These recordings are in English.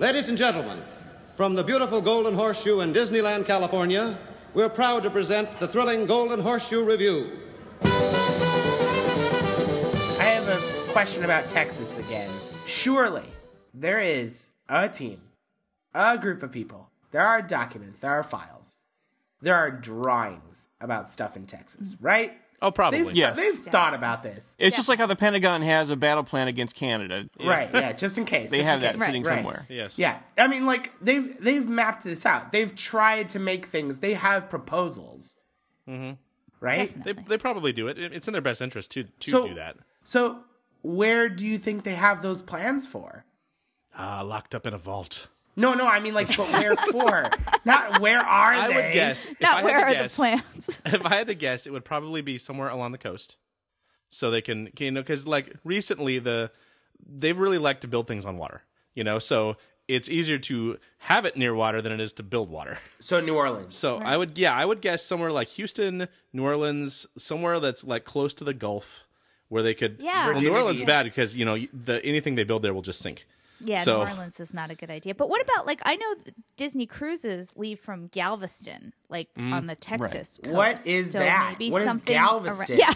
Ladies and gentlemen, from the beautiful Golden Horseshoe in Disneyland, California, we're proud to present the thrilling Golden Horseshoe Review. I have a question about Texas again. Surely there is a team, a group of people. There are documents, there are files, there are drawings about stuff in Texas, right? Oh, probably. They've, Yes. they've thought about this. It's just like how the Pentagon has a battle plan against Canada. Right, yeah, just in case. They just have that case. sitting Right. somewhere. Yes. Yeah, I mean, like they've they've mapped this out. They've tried to make things. They have proposals, mm-hmm. right? They, they probably do it. It- It's in their best interest to to So- do that. So, where do you think they have those plans for? Ah, locked up in a vault. No, no, I mean like, but where for? Not where are I they? would guess. If I Not had where to are guess, the plans? if I had to guess, it would probably be somewhere along the coast, so they can, you know, because like recently the they've really liked to build things on water, you know, so it's easier to have it near water than it is to build water. So New Orleans. So I would, yeah, I would guess somewhere like Houston, New Orleans, somewhere that's like close to the Gulf, where they could. Yeah. well, New Virginia Orleans Beach. bad because you know the anything they build there will just sink. Yeah, So- New Orleans is not a good idea. But what about like I know Disney cruises leave from Galveston, like Mm, on the Texas coast. What is so that? Maybe What is something Galveston? Around, yeah,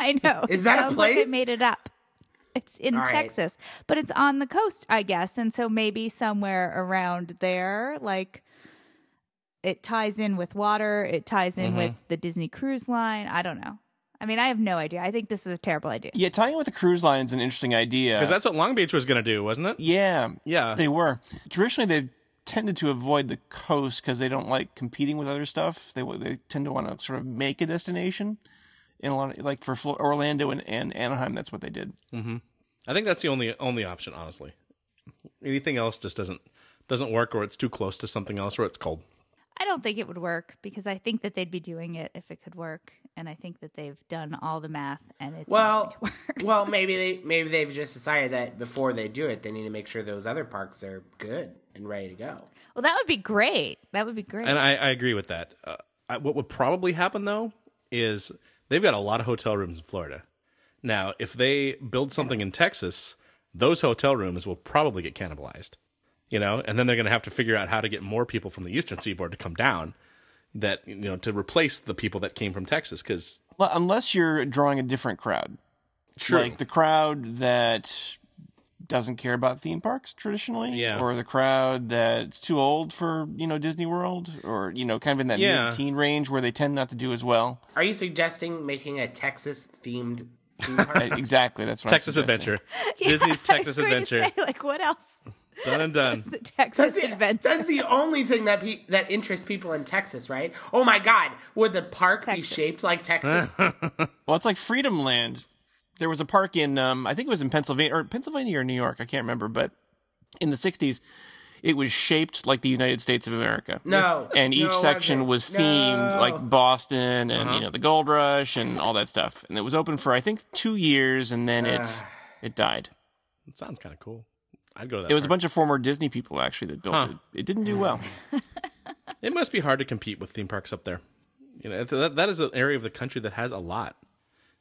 I know. Is that a Sounds like place? I made it up. It's in All right. Texas, but it's on the coast, I guess, and so maybe somewhere around there, like it ties in with water. It ties in Mm-hmm. with the Disney Cruise Line. I don't know. I mean, I have no idea. I think this is a terrible idea. Yeah, tying with the cruise line is an interesting idea. Because that's what Long Beach was going to do, wasn't it? yeah, Yeah. they were. Traditionally, they've tended to avoid the coast because they don't like competing with other stuff. They they tend to want to sort of make a destination. In a lot of, like for Flo- Orlando and, and Anaheim, that's what they did. Mm-hmm. I think that's the only only option, honestly. Anything else just doesn't doesn't work, or it's too close to something else, or it's cold. I don't think it would work because I think that they'd be doing it if it could work, and I think that they've done all the math and it's not Well, going to work. well, maybe they maybe they've just decided that before they do it, they need to make sure those other parks are good and ready to go. Well, that would be great. That would be great. And I, I agree with that. Uh, I, what would probably happen though is they've got a lot of hotel rooms in Florida. Now, if they build something in Texas, those hotel rooms will probably get cannibalized. You know, and then they're going to have to figure out how to get more people from the eastern seaboard to come down that you know to replace the people that came from Texas because unless you're drawing a different crowd, True. like the crowd that doesn't care about theme parks traditionally, Yeah. or the crowd that's too old for you know Disney World, or you know, kind of in that Yeah. mid-teen range where they tend not to do as well. Are you suggesting making a Texas themed theme park? Exactly, that's what I'm Texas suggesting. Adventure, Yeah, Disney's I was Texas Adventure, say, like what else? Done and done. The Texas That's the, Adventure. that's the only thing that pe- that interests people in Texas, right? Oh my God, would the park be shaped like Texas? Well, it's like Freedomland. There was a park in, um, I think it was in Pennsylvania or Pennsylvania or New York. I can't remember, but in the '60s, it was shaped like the United States of America. No, and each no, section wasn't. themed No. like Boston and you know the Gold Rush and all that stuff. And it was open for I think two years, and then it it died. It sounds kind of cool. I'd go to that. It was a bunch of former Disney people actually that built Huh. it. It didn't do well. It must be hard to compete with theme parks up there. You know, that, that is an area of the country that has a lot.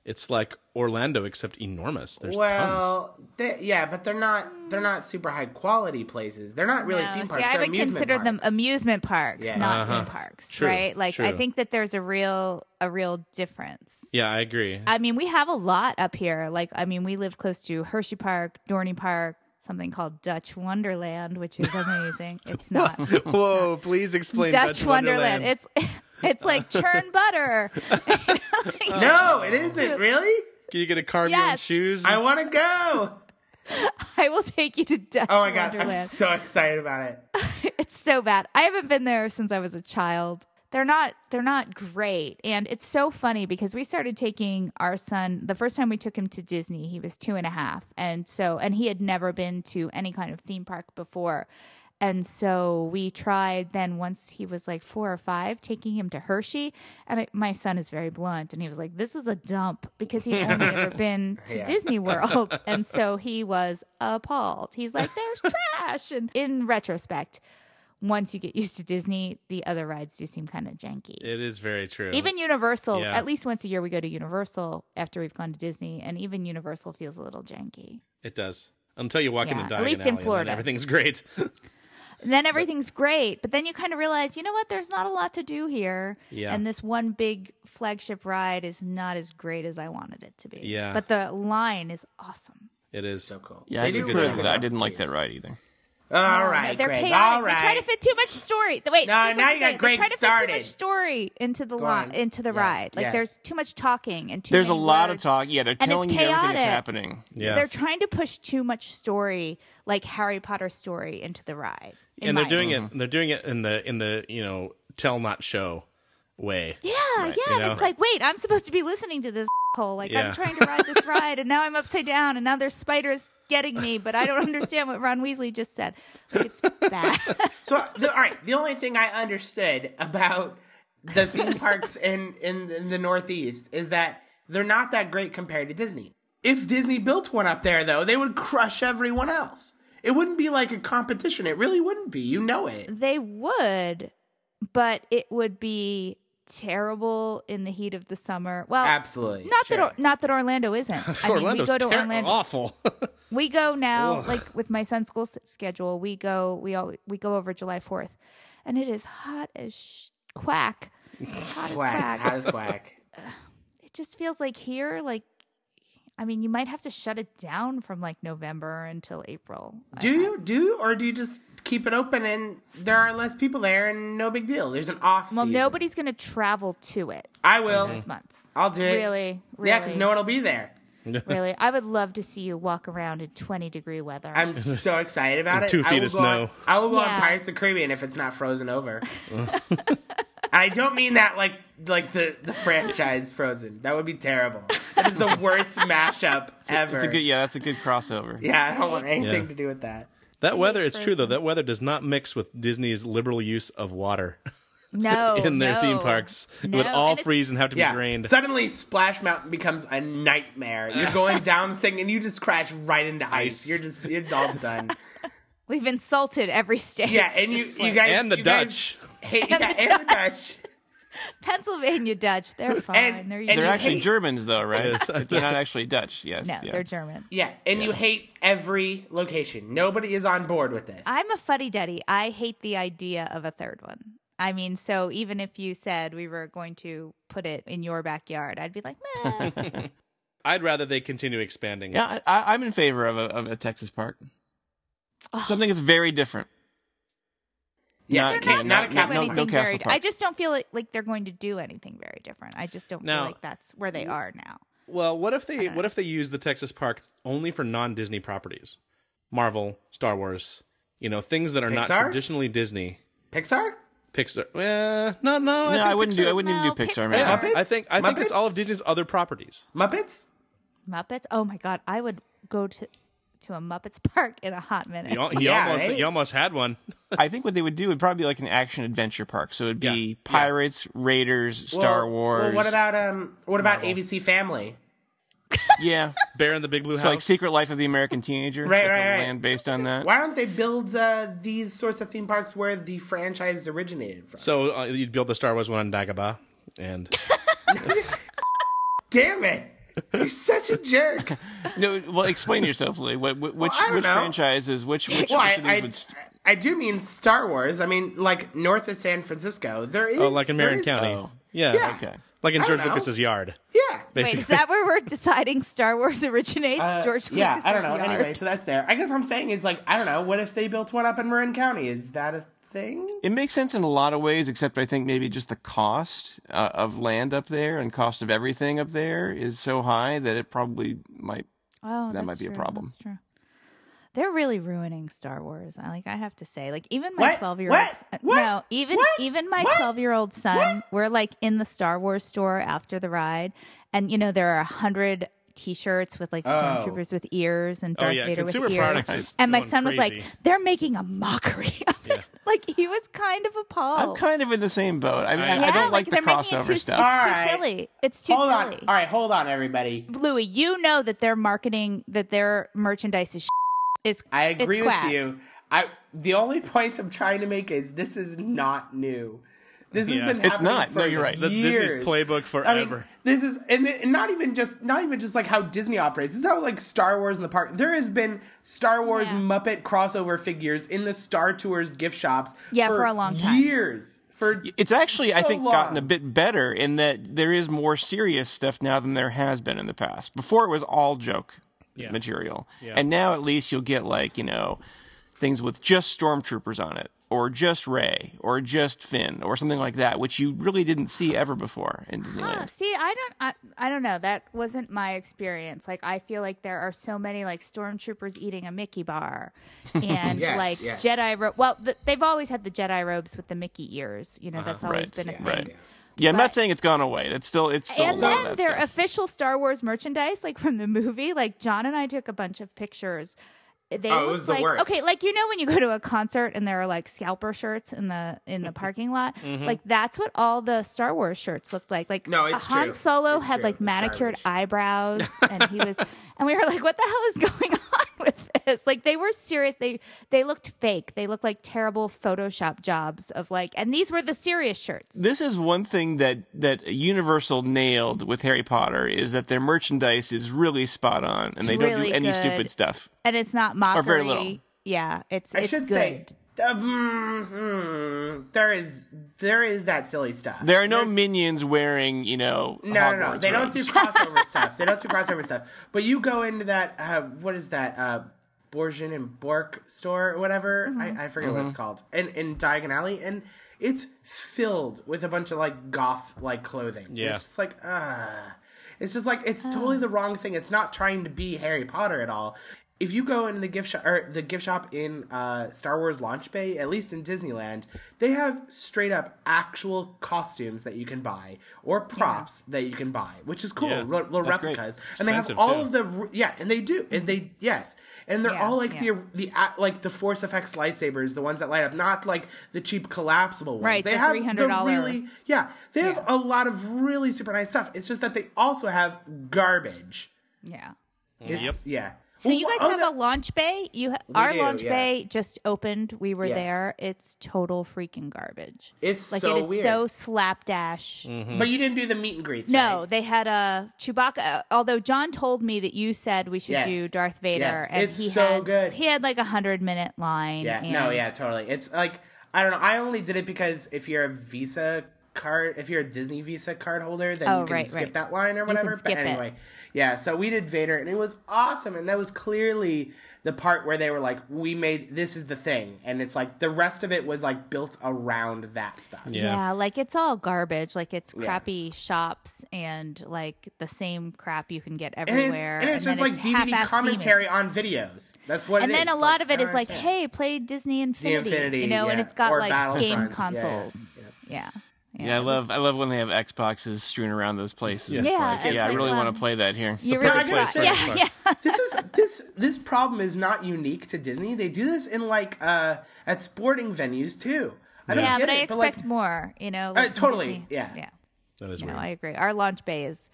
It's like Orlando, except enormous. There's tons. Well, they, yeah, but they're not they're not super high quality places. They're not really No, theme see. I would amusement consider them amusement parks, Yeah. not Uh-huh. theme parks, True, right? Like I think that there's a real a real difference. Yeah, I agree. I mean, we have a lot up here. Like, I mean, we live close to Hershey Park, Dorney Park, something called Dutch Wonderland, which is amazing. it's not Whoa! Please explain Dutch, Wonderland. It's it's like churn butter. No, it isn't really. Can you get a carve your own shoes? I want to go. I will take you to Dutch Wonderland. Oh my god, I'm so excited about it. it's so bad. I haven't been there since I was a child. They're not they're not great. And it's so funny because we started taking our son the first time we took him to Disney, he was two and a half. And so and he had never been to any kind of theme park before. And so we tried then once he was like four or five, taking him to Hershey. And I, my son is very blunt. And he was like, this is a dump because he'd only ever been to Yeah. Disney World. And so he was appalled. He's like, there's trash. And in retrospect, once you get used to Disney, the other rides do seem kind of janky. It is very true. even Universal, Yeah. at least once a year, we go to Universal after we've gone to Disney, and even Universal feels a little janky. it does. until you walk Yeah, into at least in Alley, and then Florida. everything's great. Then everything's great, but then you kind of realize, you know what? There's not a lot to do here, Yeah. and this one big flagship ride is not as great as I wanted it to be. Yeah. but the line is awesome. it is. So cool. Yeah, They I do concur really with good that. I didn't like that ride either. All oh, right, they're Greg. chaotic. All right. They try to fit too much story. Wait, No, now you me got say, Greg They try to fit too much story into the Go into the Yes, ride. Like yes. there's too much talking and too There's a many lot of talk. Yeah, they're And telling you everything that's happening. Yeah, They're trying to push too much story, like Harry Potter story, into the ride. in and they're doing opinion. it. They're doing it in the in the you know tell not show way. Yeah, yeah. you know? it's like, wait, I'm supposed to be listening to this hole. Like Yeah. I'm trying to ride this ride, and now I'm upside down, and now there's spiders getting me, but I don't understand what Ron Weasley just said. Like it's bad. So, the, all right, the only thing I understood about the theme parks in, in in the Northeast is that they're not that great compared to Disney. If Disney built one up there, though, they would crush everyone else. It wouldn't be like a competition. It really wouldn't be. You know it. they would, but it would be terrible in the heat of the summer. Well, Absolutely, Not sure. that not that Orlando isn't. I mean, we go to ter- Orlando. awful. We go now, like with my son's school s- schedule. We go. We all we go over July fourth, and it is hot as sh- quack. Hot as Quack. How does quack? it just feels like here, like, I mean, you might have to shut it down from like November until April. Do you do or do you just keep it open and there are less people there and no big deal? There's an off Well, season. nobody's going to travel to it I will. this months. I'll do it. Really, really, Yeah, because no one will be there. really. I would love to see you walk around in twenty degree weather. I'm so excited about it. Two I feet will of go on- snow. I will go Yeah. on Pirates of the Caribbean if it's not frozen over. I don't mean that like like the the franchise Frozen. That would be terrible. That is the worst mashup ever. It's a good, yeah, that's a good crossover. yeah, I don't want anything Yeah. to do with that. That weather, it's true though. That weather does not mix with Disney's liberal use of water no, in their no. theme parks. It would all and freeze and have to Yeah. be drained. Suddenly, Splash Mountain becomes a nightmare. You're going down the thing and you just crash right into ice. Ice. You're just you're all done. We've insulted every state. Yeah, and you you guys And the you guys Dutch. hate, yeah, and the Dutch. Pennsylvania Dutch, they're fine. And- they're and They're actually hate- Germans, though, right? Yes. they're not actually Dutch. Yes. no, yeah. they're German. Yeah, and you hate every location. Nobody is on board with this. I'm a fuddy duddy. I hate the idea of a third one. I mean, so even if you said we were going to put it in your backyard, I'd be like, meh. I'd rather they continue expanding. Yeah, I, I- I'm in favor of a, of a Texas park. Oh. Something that's very different. Yeah, not- not, not- not a do no- no- anything. Castle Park. I just don't feel like, like they're going to do anything very different. I just don't Now- feel like that's where they are now. Well, what if they what if they use the Texas park only for non Disney properties? Marvel, Star Wars, you know, things that are not traditionally Disney. Pixar? Pixar. Eh, no, no. No, think I wouldn't do. I wouldn't even do Pixar, Pixar. man. Muppets? I think I think it's all of Disney's other properties. Muppets? Muppets. Oh my god, I would go to to a Muppets park in a hot minute. He, al- he Yeah, almost right? he almost had one. I think what they would do would probably be like an action adventure park. So it'd be Yeah, yeah. Pirates, Raiders, Star Well- Wars. Well, what about um? What about Marvel. ABC Family? yeah? Bear in the Big Blue House. So like Secret Life of the American Teenager, Right, like a right, right. land based on that. Why don't they build uh, these sorts of theme parks where the franchise originated from? so uh, you'd build the Star Wars one on Dagobah, and Damn it! You're such a jerk. No, well, explain yourself, Lee. What, what- which I don't which know. franchises? Which which, well, I, which of these I, would? st- I do mean Star Wars. I mean, like north of San Francisco, there is. oh, like in Marin County. Oh. Yeah, Yeah. Okay. like in George know. Lucas's yard. Yeah. Wait, is that where we're deciding Star Wars originates? Uh, George yeah, Lucas's I don't know. yard? Anyway, so that's there. I guess what I'm saying is like I don't know. What if they built one up in Marin County? Is that a thing? It makes sense in a lot of ways, except I think maybe just the cost uh, of land up there and cost of everything up there is so high that it probably might. Oh, That might be a problem. That's true. They're really ruining Star Wars. I like. I have to say, like, even my twelve year old. What? What? No, even What? even my twelve year old son. We're like in the Star Wars store after the ride, and you know there are a hundred T-shirts with like oh. stormtroopers with ears and oh, Darth Oh, yeah, Vader consumer with ears. products is and my going son was like, "They're making a mockery of it." Like he was kind of appalled. I'm kind of in the same boat. I mean, I, Yeah, I don't like, the they're it crossover too, stuff. It's All too right. silly. It's too hold silly. on. All right, hold on, everybody. Louis, you know that their marketing, that their merchandise is is. I it's agree with quack. you. I the only point I'm trying to make is this is not new. This has Yeah. been It's not. for No, you're right. That's years. Disney's playbook I mean, forever. this is and, th- and not even just not even just like how Disney operates. This is how like Star Wars in the park. There has been Star Wars Yeah. Muppet crossover figures in the Star Tours gift shops. Yeah, for a long time. Years. For It's actually, I think, long. gotten a bit better in that there is more serious stuff now than there has been in the past. Before it was all joke Yeah. material, Yeah. and now at least you'll get like you know things with just stormtroopers on it, or just Rey, or just Finn, or something like that, which you really didn't see ever before in Disneyland. Huh, see, I don't, I, I don't know. That wasn't my experience. Like, I feel like there are so many like stormtroopers eating a Mickey bar, and Yes, like yes. Jedi. Ro- well, th they've always had the Jedi robes with the Mickey ears. You know, uh-huh. that's always Right. been a Yeah. thing. Right. Yeah, I'm But- not saying it's gone away. It's still, it's still And a lot then of that their stuff. official Star Wars merchandise, like from the movie, like John and I took a bunch of pictures. They Oh, it look was the like worst. okay, like you know when you go to a concert and there are like scalper shirts in the in the parking lot, like that's what all the Star Wars shirts looked like. Like Mm-hmm. No, it's Han true. Solo It's had true. like manicured eyebrows, and he was, and we were like, what the hell is going on with this? Like they were serious. They they looked fake. They looked like terrible Photoshop jobs of like, and these were the serious shirts. this is one thing that that Universal nailed with Harry Potter is that their merchandise is really spot on, and they don't really do any good. stupid stuff. and it's not mockery. Or very little. Yeah, it's I it's should good. say, mm, mm, there is there is that silly stuff. There are no There's- minions wearing, you know, No, no, no. Hogwarts They don't do crossover stuff. They don't do crossover stuff. But you go into that, uh, what is that, uh, Borgin and Burke store or whatever? I, I forget what it's called. And in Diagon Alley, and it's filled with a bunch of like goth like clothing. Yeah. It's just like, ah. It's just like it's totally the wrong thing. It's not trying to be Harry Potter at all. If you go in the gift shop or the gift shop in uh, Star Wars Launch Bay, at least in Disneyland, they have straight up actual costumes that you can buy or props that you can buy, which is cool. Yeah. Ro- little That's great. replicas, and they have all too. of the r- yeah, and they do, and they yes, and they're Yeah, all like yeah. the the a- like the Force effects lightsabers, the ones that light up, not like the cheap collapsible ones. Right, they the have $300 really yeah, they have Yeah. a lot of really super nice stuff. It's just that they also have garbage. Yeah. It's yeah. So you guys have that- a launch bay. You ha- our do, launch yeah. bay just opened. We were Yes. there. It's total freaking garbage. It's like so it is weird. so slapdash. But you didn't do the meet and greets. No, right? they had a Chewbacca. uh, Although John told me that you said we should Yes. do Darth Vader, Yes. and It's he so had, good. He had like a hundred minute line. Yeah, and no, yeah, totally. It's like I don't know. I only did it because if you're a Visa card, if you're a Disney Visa card holder, then Oh, you can right, skip right. that line or can whatever. skip but it. anyway, yeah. So we did Vader, and it was awesome. And that was clearly the part where they were like, "We made this is the thing," and it's like the rest of it was like built around that stuff. Yeah. Yeah, like it's all garbage. Like it's Yeah. crappy shops and like the same crap you can get And it's, everywhere. and it's then just like DVD commentary theming. on videos. That's what it is And it is. then a lot of it is like, hey, play Disney Infinity, Infinity, you know, and it's got Or like Battlefront, game yeah, consoles. Yeah. Yeah, I love I love when they have Xboxes strewn around those places. Yeah. It's Yeah, like, it's yeah, I really fun. want to play that here. You Yeah, really gotta say- yeah, yeah. this is this this problem is not unique to Disney. They do this in like uh at sporting venues too. I don't Yeah, get but I it, expect like, more, you know. Uh, like from totally, Disney. yeah. Yeah. That is You know, weird. I agree. Our launch bay is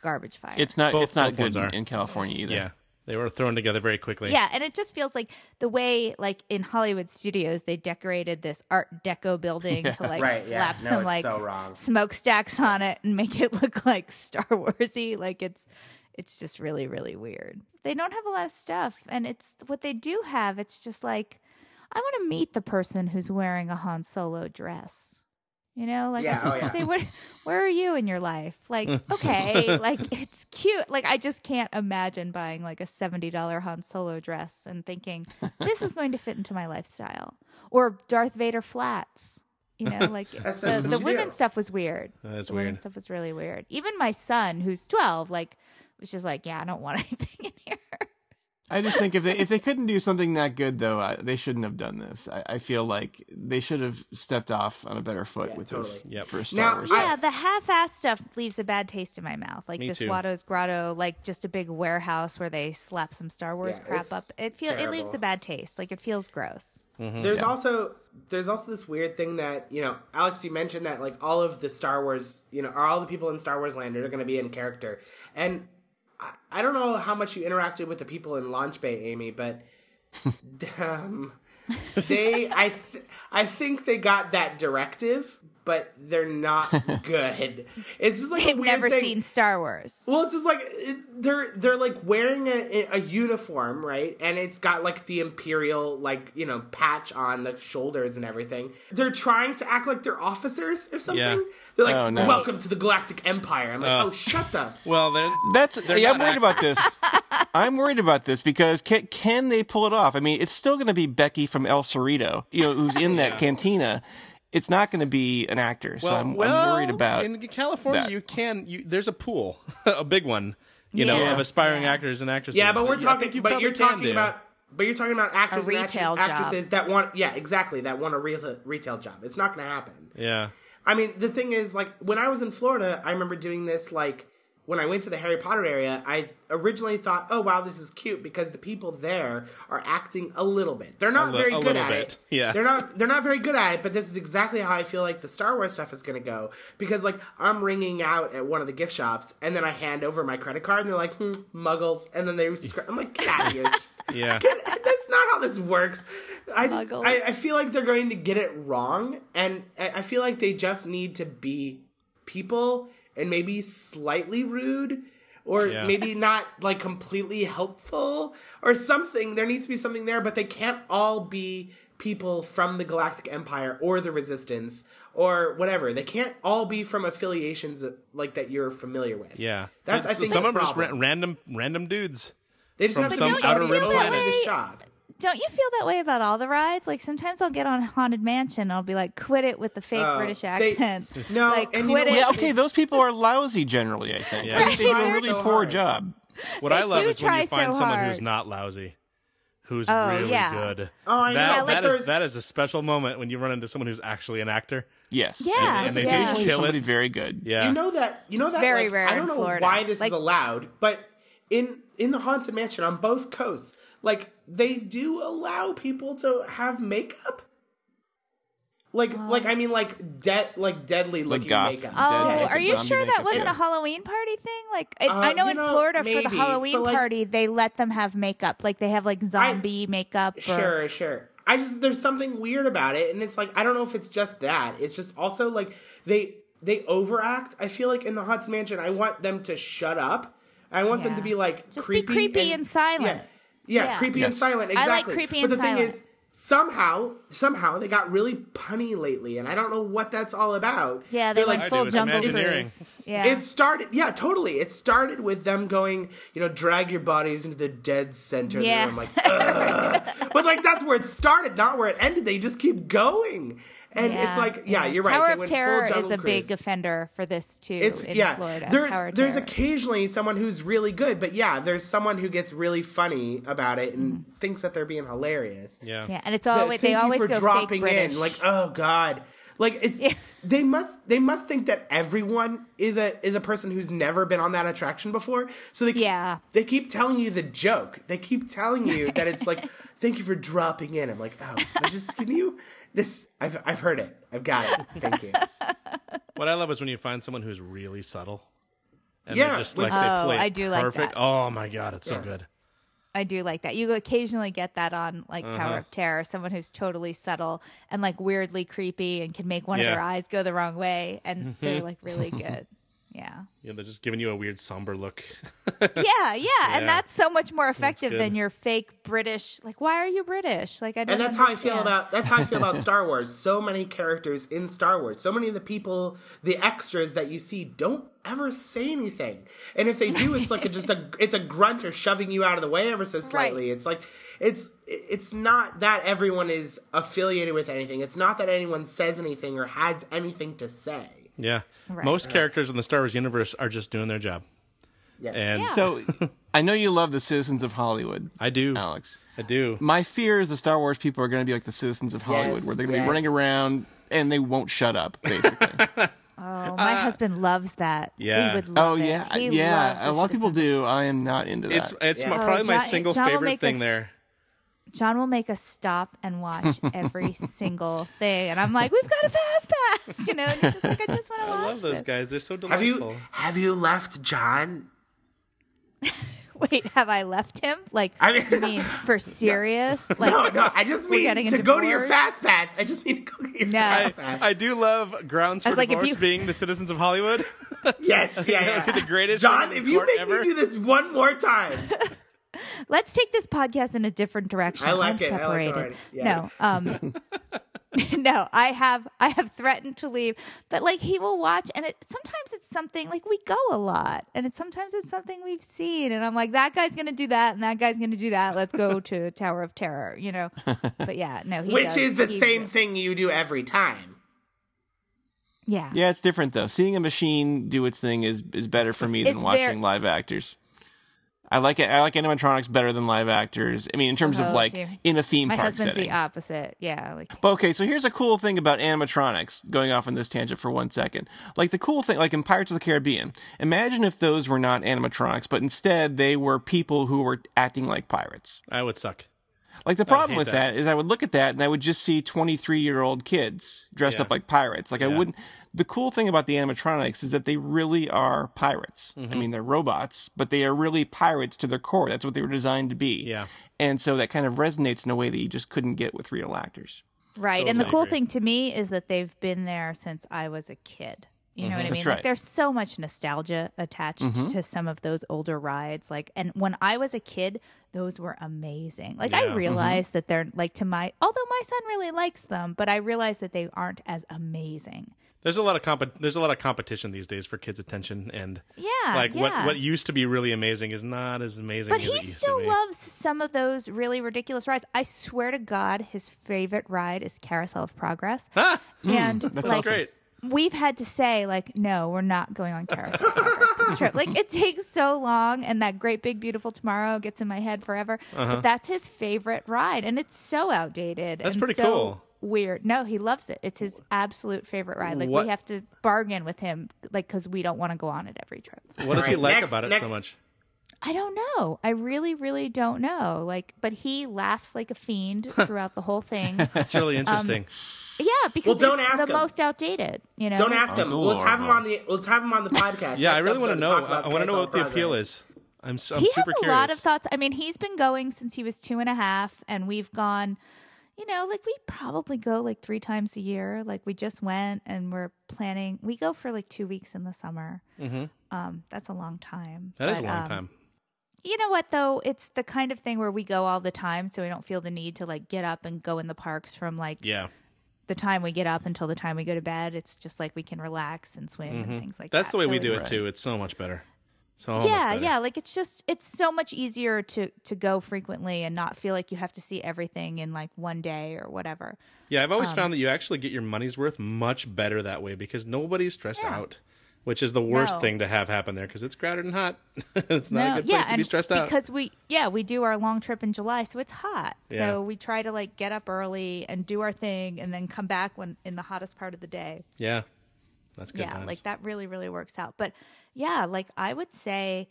garbage fire. It's not Both- it's not good in, in California either. yeah, they were thrown together very quickly. Yeah, and it just feels like the way, like in Hollywood studios, they decorated this Art Deco building to like Right, yeah. slap No, some like so smokestacks on it and make it look like Star Warsy. Like it's, it's just really, really weird. They don't have a lot of stuff, and it's what they do have. It's just like I want to meet the person who's wearing a Han Solo dress. You know, like Yeah, I just oh, yeah. say, where, where are you in your life? Like, okay, like it's cute. Like, I just can't imagine buying like a seventy dollar Han Solo dress and thinking this is going to fit into my lifestyle, or Darth Vader flats. You know, like That's- the, that's what the you women's stuff was weird. That's the women's weird. stuff was really weird. Even my son, who's twelve, like was just like, yeah, I don't want anything in here. I just think if they if they couldn't do something that good though, I, they shouldn't have done this. I, I feel like they should have stepped off on a better foot Yeah, with this totally. Yep. for Star Now, Wars. I- Yeah, the half-ass stuff leaves a bad taste in my mouth. Like Me this too. Watto's Grotto, like just a big warehouse where they slap some Star Wars Yeah, crap up. It feels it leaves a bad taste. Like it feels gross. Mm-hmm. There's also there's also this weird thing that you know, Alex, you mentioned that like all of the Star Wars, you know, or all the people in Star Wars Land are going to be in character, and I, I don't know how much you interacted with the people in Launch Bay, Amy, but um, they I th- I think they got that directive, but they're not good. It's just like a They've weird never thing. seen Star Wars. Well, it's just like it's, they're they're like wearing a, a uniform, right? And it's got like the imperial like you know patch on the shoulders and everything. They're trying to act like they're officers or something. Yeah. They're like, Oh, no. "Welcome to the Galactic Empire." I'm like, Uh. "Oh, shut the." Well, then That's They're yeah, I'm not worried about this. I'm worried about this because can, can they pull it off? I mean, it's still going to be Becky from El Cerrito, you know, who's in that cantina. It's not going to be an actor, so I'm, I'm worried about. in California. that. You can. You, there's a pool, a big one. You know, of aspiring Yeah. actors and actresses. Yeah, but we're talking. think you but you're talking do. about. But you're talking about actors A and actresses, job. actresses that want. Yeah, exactly. That want a real, retail job. It's not going to happen. Yeah. I mean, the thing is, like, when I was in Florida, I remember doing this, like, when I went to the Harry Potter area, I originally thought, oh, wow, this is cute because the people there are acting a little bit. They're not li- very a good at bit, it. yeah. They're not, they're not very good at it, but this is exactly how I feel like the Star Wars stuff is going to go. Because, like, I'm ringing out at one of the gift shops, and then I hand over my credit card, and they're like, hmm, muggles. And then they, scr- I'm like, get out of here. Yeah. Get- that's not how this works. I just I, I feel like they're going to get it wrong, and I I feel like they just need to be people and maybe slightly rude. Or Yeah. maybe not like completely helpful or something. There needs to be something there, but they can't all be people from the Galactic Empire or the Resistance or whatever. They can't all be from affiliations that, like that you're familiar with. Yeah. that's I think some the of them are just ra- random random dudes. They just from have to some outer rim planet. this job. Don't you feel that way about all the rides? Like sometimes I'll get on Haunted Mansion, and I'll be like, "Quit it with the fake Oh, British they- accent." No, like and you quit know it. yeah, okay, those people are lousy generally. I think. Yeah. I think they do a really so poor hard. job. What I love is when you find so someone hard. who's not lousy, who's Oh, really yeah. good. Oh, I know. That, Yeah, like that is that is a special moment when you run into someone who's actually an actor. Yes. Yeah, and they yeah. just Occasionally kill somebody it. very good. Yeah. You know that you know that very like, rare I don't know Florida. why this Like- is allowed, but in in the haunted mansion on both coasts, like they do allow people to have makeup. Like like I mean like dead like deadly looking goth. makeup. Oh, Dead are you sure that wasn't yeah. a Halloween party thing? Like, I, Uh, I know in know, Florida for the Halloween like- party, they let them have makeup. Like, they have like zombie makeup. Or, Sure, sure. I just there's something weird about it, and it's like I don't know if it's just that. It's just also like they they overact. I feel like in the haunted mansion, I want them to shut up. I want them to be like Just be creepy, creepy and silent. Yeah, yeah, Yeah. creepy and Yes. silent. I Exactly. like creepy but and the thing is, somehow, somehow they got really punny lately, and I don't know what that's all about. Yeah, they They're like I full do, jungle cruise. Yeah. It started, yeah, totally. It started with them going, you know, drag your bodies into the dead center. And Yes. I'm like, Ugh. but like that's where it started, not where it ended. They just keep going, and it's like, yeah, you're right. Tower they of went full Terror is jungle a big offender for this too. It's in yeah. Florida. There's Tower there's Terror. occasionally someone who's really good, but yeah, there's someone who gets really funny about it and mm-hmm. thinks that they're being hilarious. Yeah. yeah, and it's The- always they you always for go dropping fake British. in. Like, oh god, like it's they must they must think that everyone is a is a person who's never been on that attraction before. So they keep, Yeah. they keep telling you the joke. They keep telling you that it's like, thank you for dropping in. I'm like, oh, but just can you this? I've I've heard it. I've got it. Thank you. What I love is when you find someone who's really subtle. And Yeah, they're just which- like they Oh, play I do like perfect. that. Oh my god, it's Yes. so good. I do like that. You occasionally get that on like Uh-huh. Tower of Terror, someone who's totally subtle and like weirdly creepy and can make one of their eyes go the wrong way, and they're like really good. Yeah. Yeah, they're just giving you a weird somber look. yeah, yeah, Yeah. and that's so much more effective than your fake British. Like, why are you British? Like, I don't and that's how I feel about that's how I feel about Star Wars. So many characters in Star Wars, so many of the people, the extras that you see, don't ever say anything. And if they do, it's like a, just a it's a grunt or shoving you out of the way ever so slightly. It's like it's it's not that everyone is affiliated with anything. It's not that anyone says anything or has anything to say. Yeah. Right. Most characters in the Star Wars universe are just doing their job. Yeah. And Yeah. So I know you love the citizens of Hollywood, I do. Alex. I do. My fear is the Star Wars people are going to be like the citizens of Hollywood, Yes, where they're going to yes. be running around and they won't shut up, basically. Oh, my uh, husband loves that. yeah. He would love oh it. yeah, He yeah. loves A lot of people do. I am not into that. It's it's Yeah. my, Oh, probably my single John favorite thing us- there. John will make us stop and watch every single thing, and I'm like, "We've got a fast pass," you know. And he's just like, "I just want to watch." I love those this." guys. They're so delightful. Have delightful. you have you left John? Wait, have I left him? Like, I mean- you mean for serious? Like, No, no, I just mean to into go to your fast pass. I just mean to go to your No. fast pass. I do love grounds for was like, divorce you- being the citizens of Hollywood. yes, yeah, That yeah. would be the greatest John, if you make ever. me do this one more time, let's take this podcast in a different direction. I like I'm it. I like it separated. Yeah. No, um, no, I have I have threatened to leave, but like he will watch, and it sometimes it's something like we go a lot, and it's sometimes it's something we've seen, and I'm like that guy's gonna do that, and that guy's gonna do that. Let's go to Tower of Terror, you know. But yeah, no, he which does. is the He- same thing you do every time. Yeah, Yeah, it's different though. Seeing a machine do its thing is is better for me than It's watching very- live actors. I like it. I like animatronics better than live actors. I mean, in terms of Oh, like see. in a theme My park husband's setting. the opposite. Yeah, like But okay, so here's a cool thing about animatronics, going off on this tangent for one second. Like the cool thing, like in Pirates of the Caribbean, imagine if those were not animatronics, but instead they were people who were acting like pirates. I would suck. Like the problem with that. that is I would look at that and I would just see 23 year old kids dressed Yeah. up like pirates. Like I wouldn't, the cool thing about the animatronics is that they really are pirates. Mm-hmm. I mean, they're robots, but they are really pirates to their core. That's what they were designed to be. Yeah. And so that kind of resonates in a way that you just couldn't get with real actors. Right. And the cool agree. thing to me is that they've been there since I was a kid. You know what I mm-hmm. That's mean? right. Like there's so much nostalgia attached mm-hmm. to some of those older rides. Like and when I was a kid, those were amazing. Like Yeah. Mm-hmm. I realized that they're like to my although my son really likes them, but I realized that they aren't as amazing. There's a lot of comp- There's a lot of competition these days for kids' attention, and Yeah. like what yeah. what used to be really amazing is not as amazing But as he it used still to be. loves some of those really ridiculous rides. I swear to God, his favorite ride is Carousel of Progress. Ah, and that's like, awesome. great. we've had to say like no we're not going on carousel of Progress this trip like it takes so long and that great big beautiful tomorrow gets in my head forever but that's his favorite ride and it's so outdated Uh-huh. That's pretty so cool. Weird no he loves it it's his absolute favorite ride like What- we have to bargain with him like because we don't want to go on it every trip What does he like next- about it next- so much? I don't know. I really, really don't know. Like, but he laughs like a fiend throughout the whole thing. That's really Um, interesting. yeah, because Well, don't it's ask the him. most outdated. You know, Don't ask him. Uncle Let's have him Orville. on the. Let's have him on the podcast. yeah, I next really want to episode know. talk I, about I want to know Carousel what the of appeal Progress. is. I'm, s- I'm he has a curious. lot of thoughts. I mean, he's been going since he was two and a half, and we've gone. You know, like we probably go like three times a year. Like we just went, and we're planning. We go for like two weeks in the summer. Mm-hmm. Um, that's a long time. That is a long um, time. You know what though? It's the kind of thing where we go all the time, so we don't feel the need to like get up and go in the parks from like Yeah, the time we get up until the time we go to bed. It's just like we can relax and swim and things like Mm-hmm. that's the way So we do it too. It's so much better. So yeah, yeah. Like it's just it's so much easier to to go frequently and not feel like you have to see everything in like one day or whatever. Yeah, I've Um, always found that you actually get your money's worth much better that way because nobody's stressed Yeah. out, which is the worst No. thing to have happen there because it's crowded and hot. it's not no, a good place yeah, to be stressed out. because we yeah we do our long trip in July, so it's hot. Yeah. So we try to like get up early and do our thing, and then come back when in the hottest part of the day. yeah, that's good. yeah, times. like that really really works out. But yeah, like I would say,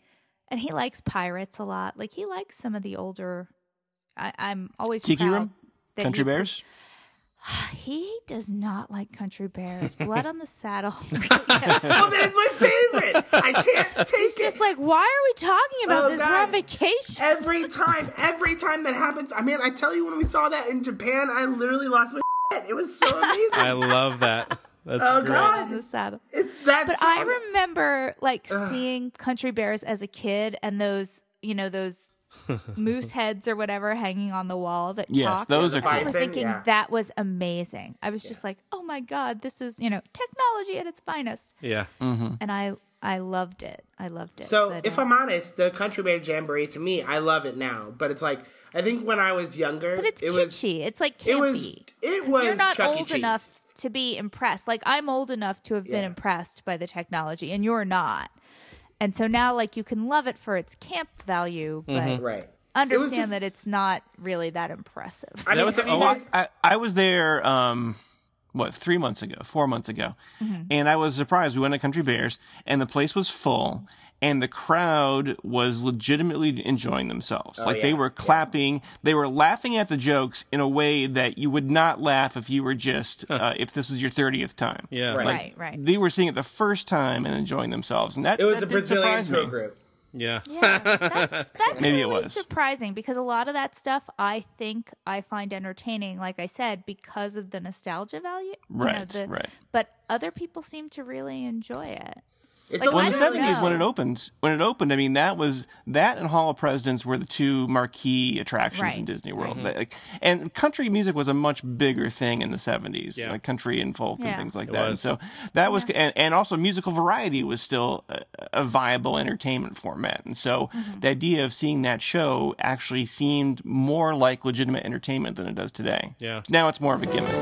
and he likes pirates a lot. Like he likes some of the older. I, I'm always Tiki Room? Country he- Bears? He does not like Country Bears. Blood on the Saddle. Oh, that is my favorite. I can't take It's it. just like, why are we talking about Oh, this? We're on vacation. Every time, every time that happens, I mean, I tell you, when we saw that in Japan, I literally lost my shit. It was so amazing. I love that. That's Oh, great. God. The Saddle. it's that But song. I remember like seeing Country Bears as a kid and those, you know, those moose heads or whatever hanging on the wall that Yes, talk. those are I remember cool. thinking Yeah. that was amazing. I was just like, oh my god, this is you know technology at its finest, Yeah, and I I loved it. I loved it. So, But, if uh, I'm honest, the Country Bear Jamboree to me, I love it now. But it's like I think when I was younger, but it's it was kitschy. it's like campy. it was it 'Cause was you're not Chuck E. old Cheese. enough to be impressed. Like I'm old enough to have been impressed by the technology, and you're not. And so now, like you can love it for its camp value, but Mm-hmm. Right. understand It just- that it's not really that impressive. I mean, was have a- oh, guys- I, I was there, um, what, three months ago, four months ago. And I was surprised. We went to Country Bears and the place was full and the crowd was legitimately enjoying themselves. like they were clapping, they were laughing at the jokes in a way that you would not laugh if you were just, uh, if this was your 30th time. yeah. Right. right, right. They were seeing it the first time and enjoying themselves. And that, it was that a did Brazilian surprise me. group. Yeah. Yeah, that's, that's Maybe it was. surprising because a lot of that stuff I think I find entertaining, like I said, because of the nostalgia value. you know, Right, the- right. But other people seem to really enjoy it. It's Like, Well, in the seventies when it opened, when it opened, I mean that was that and Hall of Presidents were the two marquee attractions Right. in Disney World. Like, and country music was a much bigger thing in the seventies, Yeah. like country and folk Yeah. and things like It that. And so that was, and, and also musical variety was still a, a viable entertainment format. And so Mm-hmm. the idea of seeing that show actually seemed more like legitimate entertainment than it does today. Yeah. Now it's more of a gimmick.